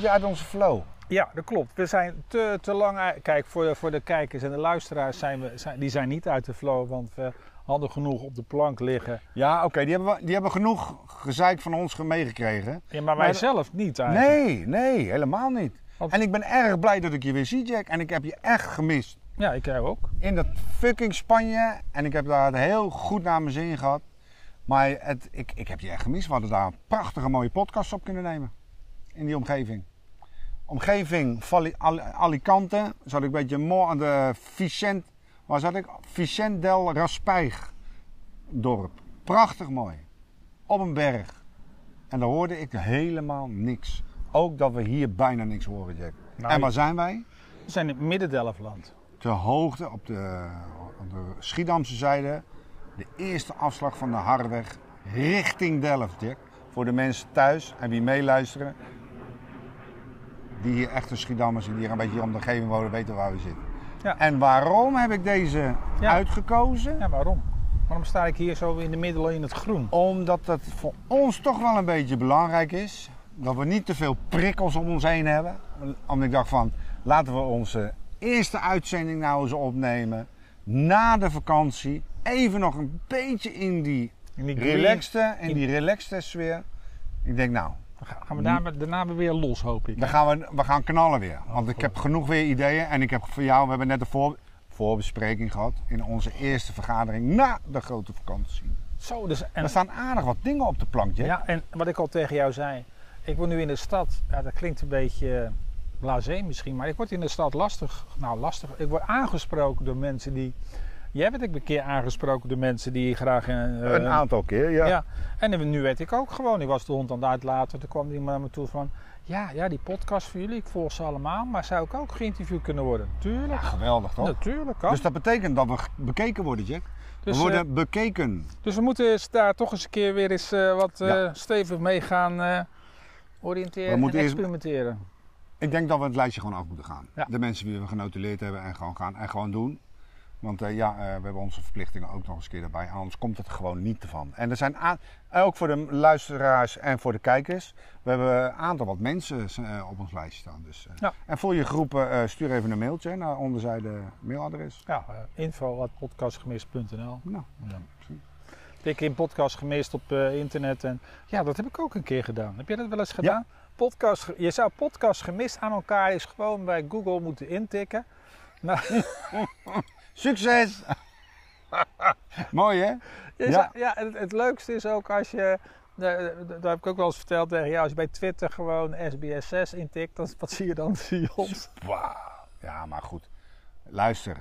beetje uit onze flow. Ja, dat klopt. We zijn te, te lang. Kijk, voor de, voor de kijkers en de luisteraars zijn we, zijn, die zijn niet uit de flow, want we hadden genoeg op de plank liggen. Ja, oké, die, hebben we- die hebben genoeg gezeik van ons meegekregen. Ja, maar wij Maar- zelf niet eigenlijk. Nee, nee, helemaal niet. Want- En ik ben erg blij dat ik je weer zie, Jack. En ik heb je echt gemist. Ja, ik jou ook. In dat fucking Spanje. En ik heb daar heel goed naar mijn zin gehad. Maar het, ik, ik heb je echt gemist. We hadden daar een prachtige mooie podcast op kunnen nemen. In die omgeving. Omgeving Vali- Al- Alicante. Zat ik een beetje mooi aan de Vicent. Waar zat ik? Vicent del Raspijg dorp. Prachtig mooi. Op een berg. En daar hoorde ik helemaal niks. Ook dat we hier bijna niks horen, Jack. Nou, en waar zijn wij? We zijn in het midden-Delfland. Ter hoogte op de, op de Schiedamse zijde. De eerste afslag van de Harweg richting Delft, Jack. Voor de mensen thuis en wie meeluisteren. Die hier echt een Schiedammers en die hier een beetje om de omgeving wonen, weten waar we zitten. Ja. En waarom heb ik deze Ja. uitgekozen? Ja, waarom? Waarom sta ik hier zo in de middel in het groen? Omdat het voor ons toch wel een beetje belangrijk is. Dat we niet te veel prikkels om ons heen hebben. Omdat ik dacht van, laten we onze eerste uitzending nou eens opnemen. Na de vakantie. Even nog een beetje in die In die relaxte, in in- die relaxte sfeer. Ik denk nou, gaan we daarna, daarna weer los, hoop ik. dan gaan we, we gaan knallen weer. Want ik heb genoeg weer ideeën. En ik heb voor jou, we hebben net een voor, voorbespreking gehad. In onze eerste vergadering na de grote vakantie. Zo, dus, en, Er staan aardig wat dingen op de plank, Jack. ja, en wat ik al tegen jou zei. Ik word nu in de stad. Ja, dat klinkt een beetje blasé misschien. Maar ik word in de stad lastig. Nou, lastig. Ik word aangesproken door mensen die... Jij werd ik een keer aangesproken door mensen die graag... eh, Een aantal keer, ja. Ja. en nu werd ik ook gewoon. Ik was de hond aan het uitlaten. Toen kwam iemand naar me toe van... Ja, ja, die podcast voor jullie, ik volg ze allemaal. Maar zou ik ook geïnterviewd kunnen worden? Tuurlijk. Geweldig toch? Natuurlijk, kan. Dus dat betekent dat we bekeken worden, Jack. Dus, we worden eh, bekeken. dus we moeten daar toch eens een keer weer eens eh, wat Ja. stevig mee gaan oriënteren We moeten en eerst- experimenteren. Ik denk dat we het lijstje gewoon af moeten gaan. Ja. De mensen die we genotuleerd hebben en gewoon gaan en gewoon doen. Want eh, ja, eh, we hebben onze verplichtingen ook nog eens een keer erbij. Anders komt het er gewoon niet van. En er zijn aan, ook voor de luisteraars en voor de kijkers. We hebben een aantal wat mensen eh, op ons lijstje staan. Dus, eh. Ja. En voor je groepen eh, stuur even een mailtje naar onderzijde mailadres. Ja, info.podcastgemist.nl Nou, ja. Ik in podcast gemist op eh, internet en ja, dat heb ik ook een keer gedaan. Heb jij dat wel eens gedaan? Podcast, je zou podcast gemist aan elkaar eens gewoon bij Google moeten intikken. Nou, succes! Mooi hè? Ja. ja het, het leukste is ook als je, dat heb ik ook wel eens verteld tegen jou, als je bij Twitter gewoon SBS6 intikt, dan, wat zie je dan? Zie je ons. Wauw. Ja, maar goed. Luister.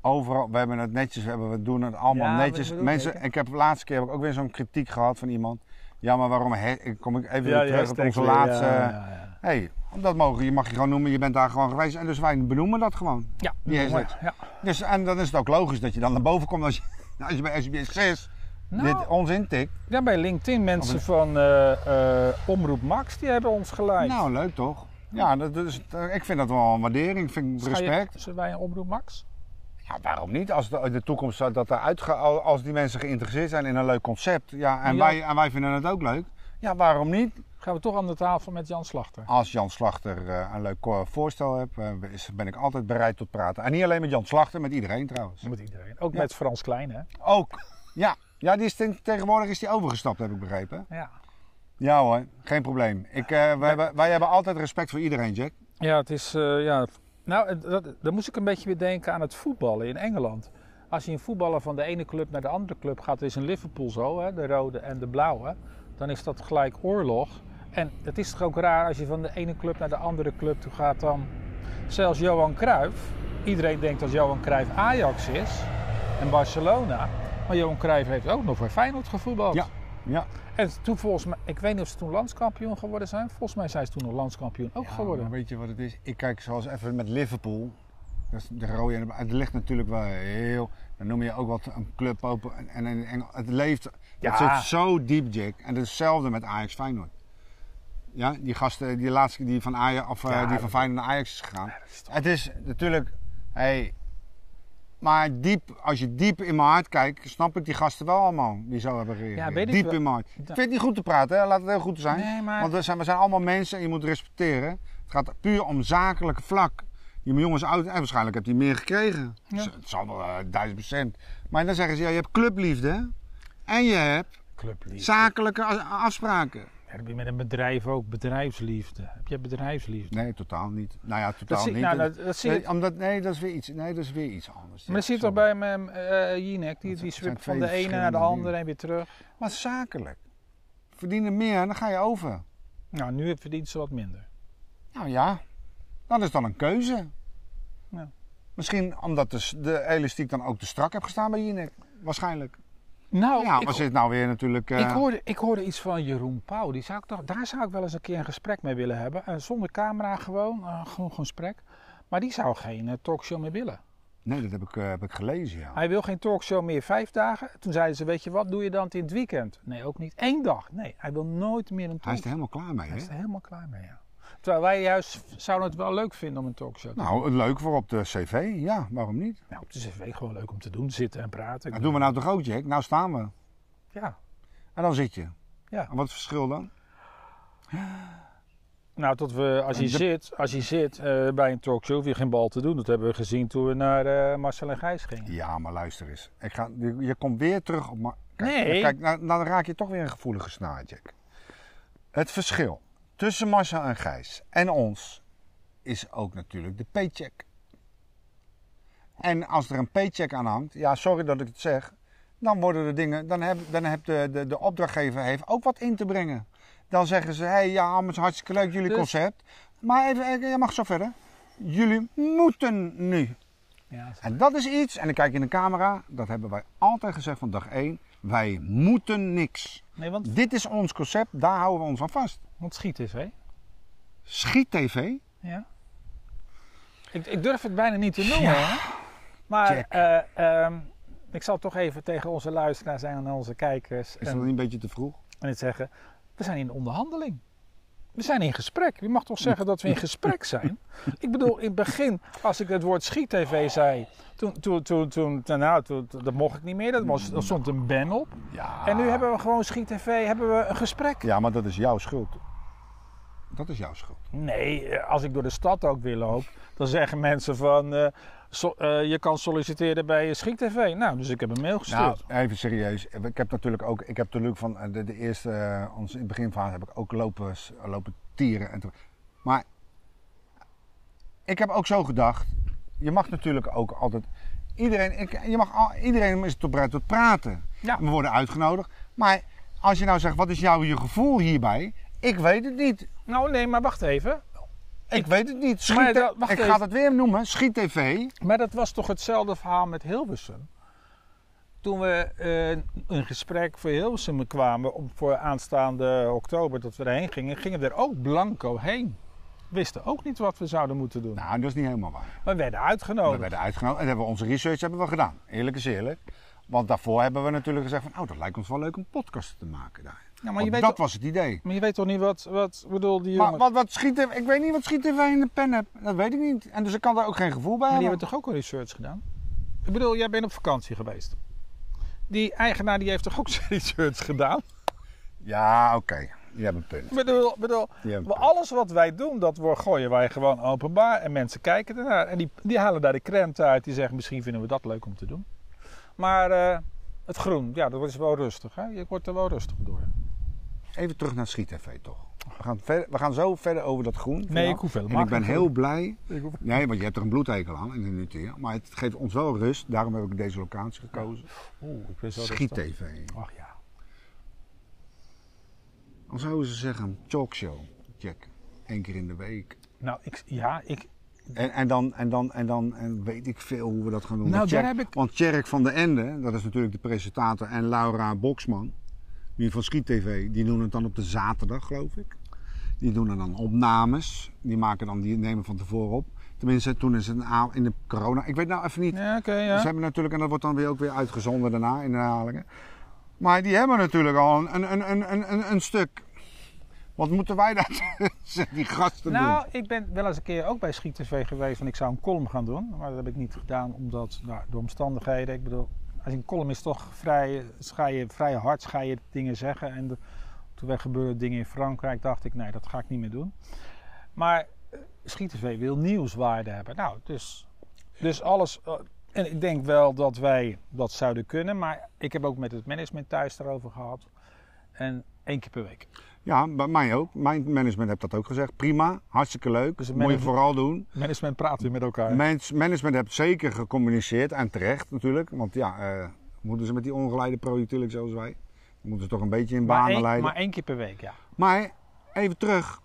Overal, we hebben het netjes, we, hebben, we doen het allemaal Ja, netjes. Mensen, ik heb de laatste keer heb ik ook weer zo'n kritiek gehad van iemand. Ja, maar waarom he- kom ik even terug op onze laatste. ja, ja, ja. hey, dat mogen, je mag je gewoon noemen, je bent daar gewoon geweest. En dus wij benoemen dat gewoon. Ja, Die ja. Dus, en dan is het ook logisch dat je dan naar boven komt als je, als je bij SBS 6 Nou. dit ons intikt. Ja, bij LinkedIn mensen Of van eh, eh, Omroep Max, die hebben ons gelijk. Nou, leuk toch? Ja, dat is, ik vind dat wel een waardering, vind ik respect. Zullen wij een Omroep Max? Ja, waarom niet? Als de, in de toekomst dat eruit als die mensen geïnteresseerd zijn in een leuk concept, ja, en, Ja. Wij, en wij vinden het ook leuk, ja, waarom niet? Gaan we toch aan de tafel met Jan Slachter? Als Jan Slachter eh, een leuk ko- voorstel hebt, eh, is- ben ik altijd bereid tot praten. En niet alleen met Jan Slachter, met iedereen trouwens. Moet iedereen. Ook Ja. met Frans Klein, hè? Ook, ja. Ja, die is ten- tegenwoordig is die overgestapt, heb ik begrepen. Ja. Ja hoor, geen probleem. Ik, eh, wij, hebben, wij hebben altijd respect voor iedereen, Jack. Ja, het is, eh, ja. Nou, dat, dan moest ik een beetje weer denken aan het voetballen in Engeland. Als je een voetballer van de ene club naar de andere club gaat, is in Liverpool zo, hè, de rode en de blauwe, dan is dat gelijk oorlog. En het is toch ook raar als je van de ene club naar de andere club toe gaat dan. Zelfs Johan Cruijff, iedereen denkt dat Johan Cruijff Ajax is en Barcelona, maar Johan Cruijff heeft ook nog voor Feyenoord gevoetbald. Ja. Ja, En toen volgens mij, ik weet niet of ze toen landskampioen geworden zijn, volgens mij zijn ze toen nog landskampioen ook Ja, geworden. maar weet je wat het is? Ik kijk zoals even met Liverpool. Dat is de rode en de, het ligt natuurlijk wel heel. Dan noem je ook wat een club open. En, en Engel, het leeft. Ja. Het zit zo diep, Jack. En hetzelfde met Ajax Feyenoord. Ja, die gasten, die laatste die van, Ajax, of, eh, Ja, die van Feyenoord naar Ajax is gegaan. Is Het is natuurlijk. Hey, Maar diep, als je diep in mijn hart kijkt, snap ik die gasten wel allemaal die zo hebben gereageerd. Ja, diep wel. in mijn hart. Ik vind het niet goed te praten, hè? laat het heel goed zijn. Nee, maar... Want we zijn, we zijn allemaal mensen en je moet respecteren. Het gaat puur om zakelijke vlak. Die jongens oud, en waarschijnlijk heb hij meer gekregen. Ja. Het zal wel eh, duizend procent. Maar dan zeggen ze, ja, je hebt clubliefde en je hebt Clubliefde. zakelijke afspraken. Heb je met een bedrijf ook bedrijfsliefde? Heb je bedrijfsliefde? Nee, totaal niet. Nou ja, totaal Dat zie, niet. nou, dat, dat zie nee, omdat, nee, dat is weer iets, nee, dat is weer iets anders. maar dat zie je toch bij mijn eh Jinek, die, die van de ene naar de andere en weer terug. Maar zakelijk. Verdienen meer, dan ga je over. Nou, nu verdient ze wat minder. Nou ja, dat is dan een keuze. Ja. Misschien omdat de, de elastiek dan ook te strak heeft gestaan bij Jinek. Waarschijnlijk. Nou, ja, ik, was dit nou weer natuurlijk... eh, ik, hoorde, ik hoorde iets van Jeroen Pauw. Die zou ik toch, daar zou ik wel eens een keer een gesprek mee willen hebben. En zonder camera gewoon, eh, gewoon een gesprek. Maar die zou geen eh, talkshow meer willen. Nee, dat heb ik, eh, heb ik gelezen, ja. Hij wil geen talkshow meer vijf dagen. Toen zeiden ze, weet je wat, doe je dan in het weekend? Nee, ook niet. Eén dag. Nee, hij wil nooit meer een Hij is talkshow. er helemaal klaar mee, Hij is hè? er helemaal klaar mee, ja. Terwijl wij juist zouden het wel leuk vinden om een talkshow te doen. Nou, leuk voor op de cv. Ja, waarom niet? Nou, op de cv gewoon leuk om te doen. Zitten en praten. Dat doen we nou toch ook, Jack? Nou staan we. Ja. En dan zit je. Ja. En wat is het verschil dan? Nou, tot we, als je de- zit, als je zit eh, bij een talkshow, hoef je geen bal te doen. Dat hebben we gezien toen we naar eh, Marcel en Gijs gingen. Ja, maar luister eens. Ik ga, je, je komt weer terug op... Kijk, Nee. Kijk, nou, dan raak je toch weer een gevoelige snaar, Jack. Het verschil tussen Marcel en Gijs en ons is ook natuurlijk de paycheck. En als er een paycheck aan hangt, ja, sorry dat ik het zeg, dan worden de dingen, dan heb, dan heb de, de, de opdrachtgever heeft ook wat in te brengen. Dan zeggen ze, hé, hey, ja, allemaal hartstikke leuk jullie Dus- concept. Maar even, even, je mag zo verder. Jullie moeten nu. Ja, En dat is iets, en ik kijk in de camera, dat hebben wij altijd gezegd van dag 1. Wij moeten niks. nee, want, Dit is ons concept, daar houden we ons aan vast. Want schiet is, hè? Schiet TV, Ja. Ik, ik durf het bijna niet te noemen? Maar eh, ehm, ik zal toch even tegen onze luisteraars en onze kijkers is dat niet een beetje te vroeg? en het zeggen. We zijn in onderhandeling. We zijn in gesprek. Je mag toch zeggen dat we in gesprek zijn? Ik bedoel, in het begin, als ik het woord schiet-tv zei, toen, toen, toen, toen, nou, toen- dat mocht ik niet meer. Dat was, er stond een ban op. Ja. En nu hebben we gewoon schiet-tv, hebben we een gesprek. Ja, maar dat is jouw schuld. Dat is jouw schuld. Nee, eh, als ik door de stad ook weer loop, dan zeggen mensen van, eh, so- eh, je kan solliciteren bij Schiet-TV. Nou, dus ik heb een mail Nou, gestuurd. even serieus. Ik heb natuurlijk ook, ik heb natuurlijk van de, de eerste, ons in het beginfase heb ik ook lopen, lopen tieren. En maar ik heb ook zo gedacht, je mag natuurlijk ook altijd, iedereen, ik, je mag al, iedereen is tot bereid tot praten. Ja. We worden uitgenodigd. Maar als je nou zegt, wat is jouw je gevoel hierbij? Ik weet het niet. Nou, nee, maar wacht even. Ik weet het niet. Schiet, Maar dat- wacht ik even. ga het weer noemen. Schiet TV. Maar dat was toch hetzelfde verhaal met Hilversum? Toen we eh, een gesprek voor Hilversum kwamen om voor aanstaande oktober dat we erheen gingen, gingen we er ook blanco heen. Wisten ook niet wat we zouden moeten doen. Nou, dat is niet helemaal waar. we werden We uitgenodigd. werden uitgenodigd en hebben we onze research hebben we gedaan. Eerlijk is eerlijk. Want daarvoor hebben we natuurlijk gezegd van, oh, dat lijkt ons wel leuk om podcast te maken daar. Ja, maar, je weet dat toch, was het idee. maar je weet toch niet wat, wat ik bedoel, die Maar jongen... wat, wat schiet er, ik weet niet wat schiet TV in de pen heb. Dat weet ik niet. En dus ik kan daar ook geen gevoel bij Maar die hebben. hebben toch ook een research gedaan? Ik bedoel, jij bent op vakantie geweest. Die eigenaar die heeft toch ook zijn research gedaan? Ja, oké. Je hebt een punt. Ik bedoel, bedoel hebt alles wat wij doen, dat wordt, gooien wij gewoon openbaar. En mensen kijken ernaar. En die, die halen daar de krent uit. Die zeggen, misschien vinden we dat leuk om te doen. Maar eh, het groen, ja, dat is wel rustig. Hè? Je wordt er wel rustig door. Even terug naar Schiet TV toch. We gaan, verder, we gaan zo verder over dat groen. Nee, ik hoef En helemaal ik ben heel blij. Hoef- Nee, want je hebt er een bloedhekel aan in de nuteer. Maar het geeft ons wel rust. Daarom heb ik deze locatie gekozen. Oeh, ik wist wel dat Schiet dat- TV. Ach ja. Dan zouden ze zeggen, talkshow. Check. Eén keer in de week. Nou, ik, ja, ik, En, en, dan, en, dan, en dan en weet ik veel hoe we dat gaan doen. Nou, ik- Want Tjerk van der Ende, dat is natuurlijk de presentator, en Laura Boksman, die van Schiet TV, die doen het dan op de zaterdag, geloof ik. Die doen er dan opnames. Die maken dan, die nemen van tevoren op. Tenminste, toen is het een in de corona. Ik weet nou even niet. ja, oké, ja. Ze hebben natuurlijk, en dat wordt dan weer ook weer uitgezonden daarna in de herhalingen. Maar die hebben natuurlijk al een, een, een, een, een, een stuk Wat moeten wij daar die gasten Nou, doen? ik ben wel eens een keer ook bij Schiet TV geweest en ik zou een column gaan doen. Maar dat heb ik niet gedaan omdat nou, de omstandigheden. Ik bedoel, als een column is toch vrij, ga vrij hard dingen zeggen. En toen er gebeurden dingen in Frankrijk, dacht ik, nee, dat ga ik niet meer doen. Maar eh, Schiet TV wil nieuwswaarde hebben. Nou, dus, dus alles. eh, en ik denk wel dat wij dat zouden kunnen. Maar ik heb ook met het management thuis erover gehad. En één keer per week. Ja, bij mij ook. Mijn management heeft dat ook gezegd. Prima, hartstikke leuk. Dus Moet je vooral doen. Management praat weer met elkaar. Mens- management heeft zeker gecommuniceerd en terecht natuurlijk. Want ja, eh, moeten ze met die ongeleide natuurlijk zoals wij. Moeten ze toch een beetje in maar, banen één, leiden. maar één keer per week, ja. Maar even terug.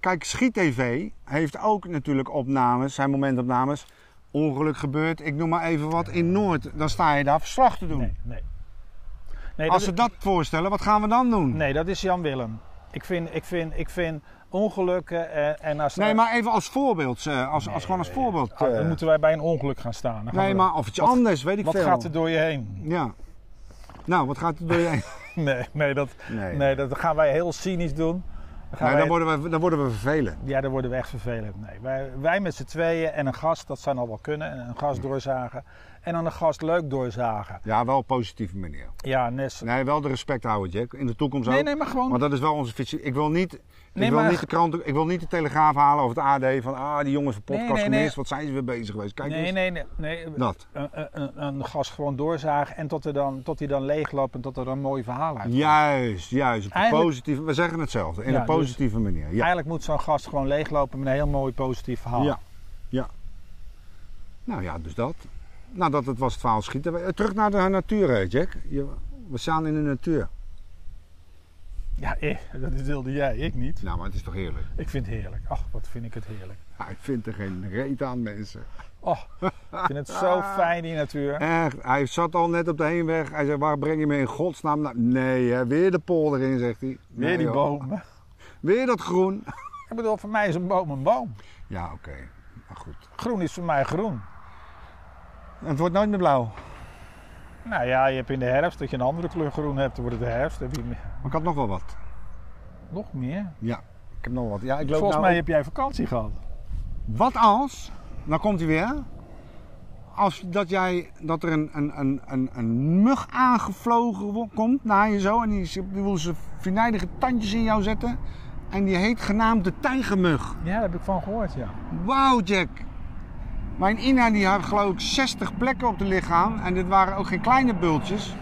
Kijk, Schiet TV heeft ook natuurlijk opnames, zijn momentopnames. Ongeluk gebeurd, ik noem maar even wat, in Noord. Dan sta je daar verslag te doen. Nee, nee. Nee, Als we dat voorstellen, wat gaan we dan doen? nee, dat is Jan Willem. Ik vind, ik vind, ik vind ongelukken en, en als... Nee, maar even als voorbeeld. eh, Als, als gewoon als voorbeeld. Ah, eh. dan moeten wij bij een ongeluk gaan staan. Gaan nee, we- maar of iets wat- anders, weet ik Wat veel. gaat er door je heen? Ja. Nou, wat gaat er door je heen? Nee, nee, dat, Nee. nee, dat gaan wij heel cynisch doen. Dan Nee, wij- dan, worden we, dan worden we vervelend. Ja, dan worden we echt vervelend. Nee, wij, wij met z'n tweeën en een gast, dat zou al wel kunnen. En Een gast doorzagen. En dan een gast leuk doorzagen. Ja, wel op positieve manier. Ja, Nes. Nee, wel de respect houden, Jack. In de toekomst Nee, ook. nee, maar gewoon. Want dat is wel onze visie. Ik wil niet, ik Nee, wil maar- niet de krant, ik wil niet de Telegraaf halen of het AD van ah die jongens van Nee, podcast nee, nee. gemist. Wat zijn ze weer bezig geweest? Kijk Nee, eens. nee, nee. nee. Dat. Een, een, een gast gewoon doorzagen en tot hij dan, tot hij dan leegloopt en tot er een mooi verhaal uit. Juist, juist. Op Eigenlijk- positieve, we zeggen hetzelfde. In Ja, een dus- positieve manier. Ja. Eigenlijk moet zo'n gast gewoon leeglopen met een heel mooi positief verhaal. Ja. ja. Nou ja, dus dat. Nou, dat het was het verhaal schieten. We- Terug naar de natuur, Jack. We staan in de natuur. Ja, ik, dat wilde jij, ik niet. Nou, maar het is toch heerlijk. Ik vind het heerlijk. Ach, wat vind ik het heerlijk. Hij vindt er geen reet aan, mensen. Oh, ik vind het zo fijn, die natuur. Echt, hij zat al net op de heenweg. Hij zei, waar breng je me in godsnaam naar? Nee, hè, weer de polder in, zegt hij. Weer Nee, die joh. bomen. Weer dat groen. Ik bedoel, voor mij is een boom een boom. Ja, oké. Maar goed. Groen is voor mij groen. Het wordt nooit meer blauw. Nou ja, je hebt in de herfst dat je een andere kleur groen hebt, dan wordt het de herfst. Heb je Maar ik had nog wel wat. nog meer. Ja, ik heb nog wat. Ja, ik loop Volgens nou mij heb jij vakantie gehad. Wat als, dan komt hij weer, als dat, jij, dat er een, een, een, een, een mug aangevlogen komt naar je zo en die, die wil zijn venijnige tandjes in jou zetten en die heet genaamd de tijgermug. Ja, daar heb ik van gehoord, ja. Wauw Jack! Mijn Ina die had geloof ik 60 plekken op het lichaam en dit waren ook geen kleine bultjes.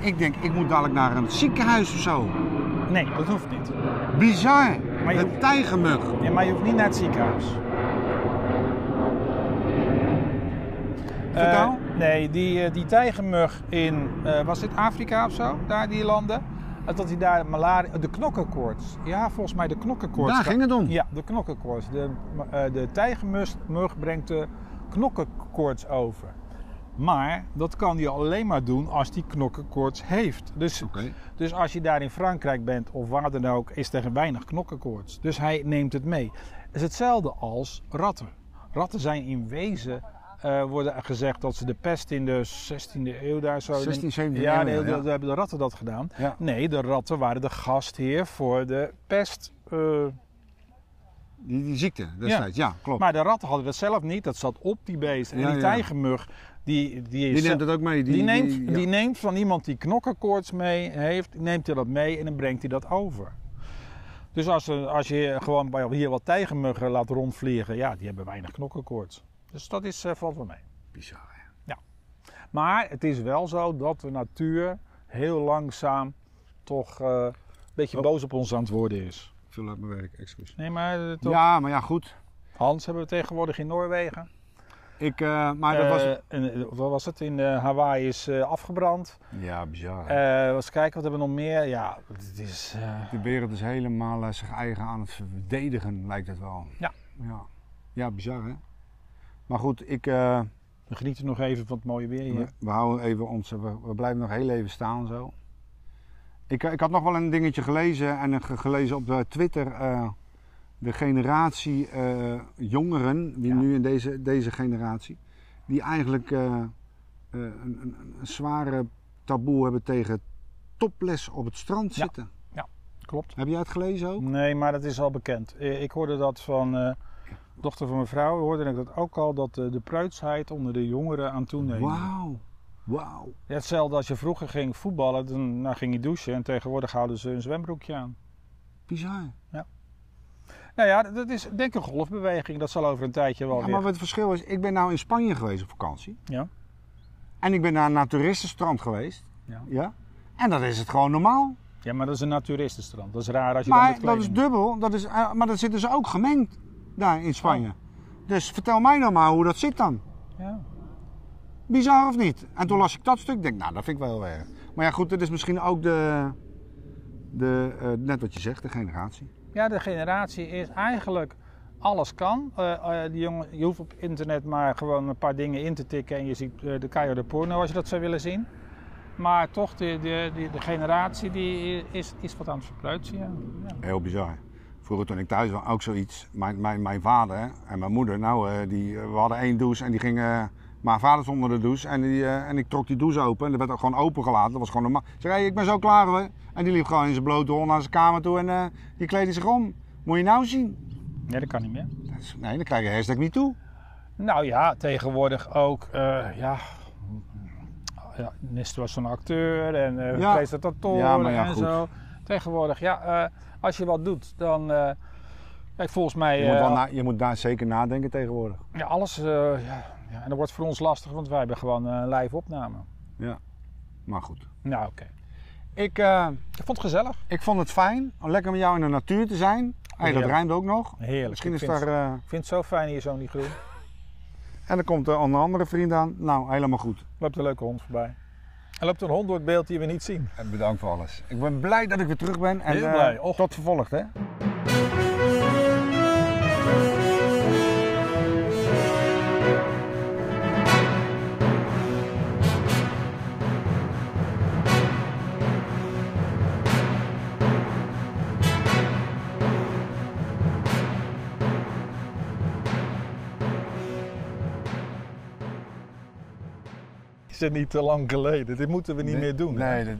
Ik denk, ik moet dadelijk naar een ziekenhuis of zo. Nee, dat hoeft niet. Bizar! Maar je- de tijgermug. Ja, maar je hoeft niet naar het ziekenhuis. Vertel. Eh, nee, die, eh, die tijgermug in, eh, was dit Afrika of zo? Daar die landen. En dat hij daar malaria, de knokkenkoorts. Ja, volgens mij de knokkenkoorts. Daar ging het om. Ja, de knokkenkoorts. De, de tijgermug brengt de knokkenkoorts over. Maar dat kan hij alleen maar doen als hij knokkenkoorts heeft. Dus, dus als je daar in Frankrijk bent of waar dan ook, is er weinig knokkenkoorts. Dus hij neemt het mee. Het is hetzelfde als ratten. Ratten zijn in wezen, eh worden gezegd dat ze de pest in de 16e eeuw daar zo... 16, 17e ja, eeuw, nee, ja, de- ja. hebben de ratten dat gedaan. Ja. Nee, de ratten waren de gastheer voor de pest. eh, Die, die ziekte destijds, ja, klopt. maar de ratten hadden dat zelf niet, dat zat op die beest. En Ja, die ja. tijgermug, die, die, is die neemt het ook mee. die, neemt, die- ja. die neemt van iemand die knokkenkoorts mee heeft, neemt hij dat mee en dan brengt hij dat over. Dus als, er- als je gewoon bij hier wat tijgermuggen laat rondvliegen, ja, die hebben weinig knokkenkoorts. Dus dat is, eh, valt wel mee. Bizar, hè? Maar het is wel zo dat de natuur heel langzaam toch eh, een beetje Oh. boos op ons aan het worden is. Veel uit mijn werk, excuus. Nee, maar eh, toch, Ja, maar ja, goed. Hans hebben we tegenwoordig in Noorwegen. Ik, eh, maar dat was... Eh, en, wat was het? In eh, Hawaii is afgebrand. Ja, bizar. Eh eens kijken, wat hebben we nog meer? Ja, het is... De wereld is helemaal zich eigen aan het verdedigen, lijkt het wel. Ja. Ja, ja bizar hè. Maar goed, ik, we genieten nog even van het mooie weer hier. we, we houden even onze, we, we blijven nog heel even staan zo. Ik, eh, ik had nog wel een dingetje gelezen en eh, ge- gelezen op de Twitter. eh, de generatie eh, jongeren, die Ja. nu in deze, deze generatie, die eigenlijk eh, eh, een, een, een zware taboe hebben tegen topless op het strand Ja. zitten. klopt. Heb jij het gelezen ook? Nee, maar dat is al bekend. Eh, Ik hoorde dat van eh dochter van mijn vrouw, hoorde ik dat ook al, dat eh, de preutsheid onder de jongeren aan toenemen. Wauw. Wauw. Ja, hetzelfde als je vroeger ging voetballen, dan nou, ging je douchen en tegenwoordig houden ze een zwembroekje aan. Bizar. Nou ja, dat is denk ik een golfbeweging. Dat zal over een tijdje wel Ja, weer... maar wat het verschil is, ik ben nou in Spanje geweest op vakantie. Ja. En ik ben naar een toeristenstrand geweest. Ja. Ja. En dan is het gewoon normaal. ja, maar dat is een naturistenstrand. Dat is raar als je Maar dat is dubbel. Dat is, eh, maar dat zit dus ook gemengd daar in Spanje. Oh. Dus vertel mij nou maar hoe dat zit dan. Ja. Bizar of niet? En toen las ik dat stuk. denk nou, dat vind ik wel erg. Maar ja, goed, dat is misschien ook de, de eh, net wat je zegt, de generatie. ja, de generatie is eigenlijk alles kan. Eh, die jongen, je hoeft op internet maar gewoon een paar dingen in te tikken en je ziet de keiharde porno als je dat zou willen zien. Maar toch, de, de, de, de generatie die is, is wat aan het verpleutsen. Ja. Ja. Heel bizar. Vroeger toen ik thuis was, ook zoiets. Mijn, mijn, mijn vader en mijn moeder, nou, die, we hadden één douche en die ging... mijn vader stond onder de douche en, die, eh, en ik trok die douche open. En dat werd ook gewoon opengelaten. Dat was gewoon normaal. Ik zei, hey, ik ben zo klaar hoor. En die liep gewoon in zijn blote hond naar zijn kamer toe en eh, die kleedde zich om. Moet je nou zien? Nee, dat kan niet meer. Dat is- Nee, dan krijg je hashtag niet toe. Nou ja, tegenwoordig ook, eh, ja, ja, Nestor was zo'n acteur en eh Ja. presentatoren Ja, maar ja, en goed. zo. Tegenwoordig, ja, als je wat doet, dan, kijk, volgens mij, Je moet, wel na- je moet daar zeker nadenken tegenwoordig. ja, alles, ja, ja, en dat wordt voor ons lastig, want wij hebben gewoon een live opname. Maar goed. Nou, oké. Ik, eh, Ik vond het gezellig. ik vond het fijn om lekker met jou in de natuur te zijn. Hey, dat rijmt ook nog. Heerlijk. Misschien ik is vind, daar... eh, ik vind het zo fijn hier zo niet groen. en dan komt er een andere vriend aan. Nou, helemaal goed. loopt een leuke hond voorbij. Er loopt een hond door het beeld die we niet zien. En bedankt voor alles. Ik ben blij dat ik weer terug ben. En, Heel eh, blij. Tot vervolgd, hè? Niet te lang geleden? Dit moeten we niet meer doen. Nee,